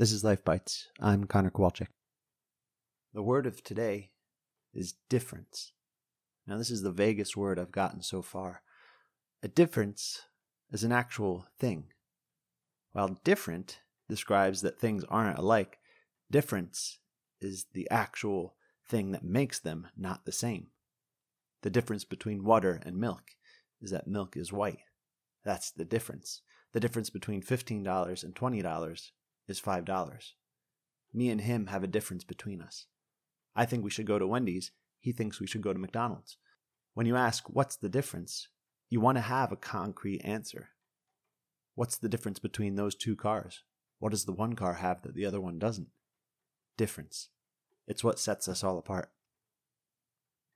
This is Life Bites. I'm Connor Kowalczyk. The word of today is difference. Now, this is the vaguest word I've gotten so far. A difference is an actual thing. While different describes that things aren't alike, difference is the actual thing that makes them not the same. The difference between water and milk is that milk is white. That's the difference. The difference between $15 and $20 is $5. Me and him have a difference between us. I think we should go to Wendy's. He thinks we should go to McDonald's. When you ask, what's the difference? You want to have a concrete answer. What's the difference between those two cars? What does the one car have that the other one doesn't? Difference. It's what sets us all apart.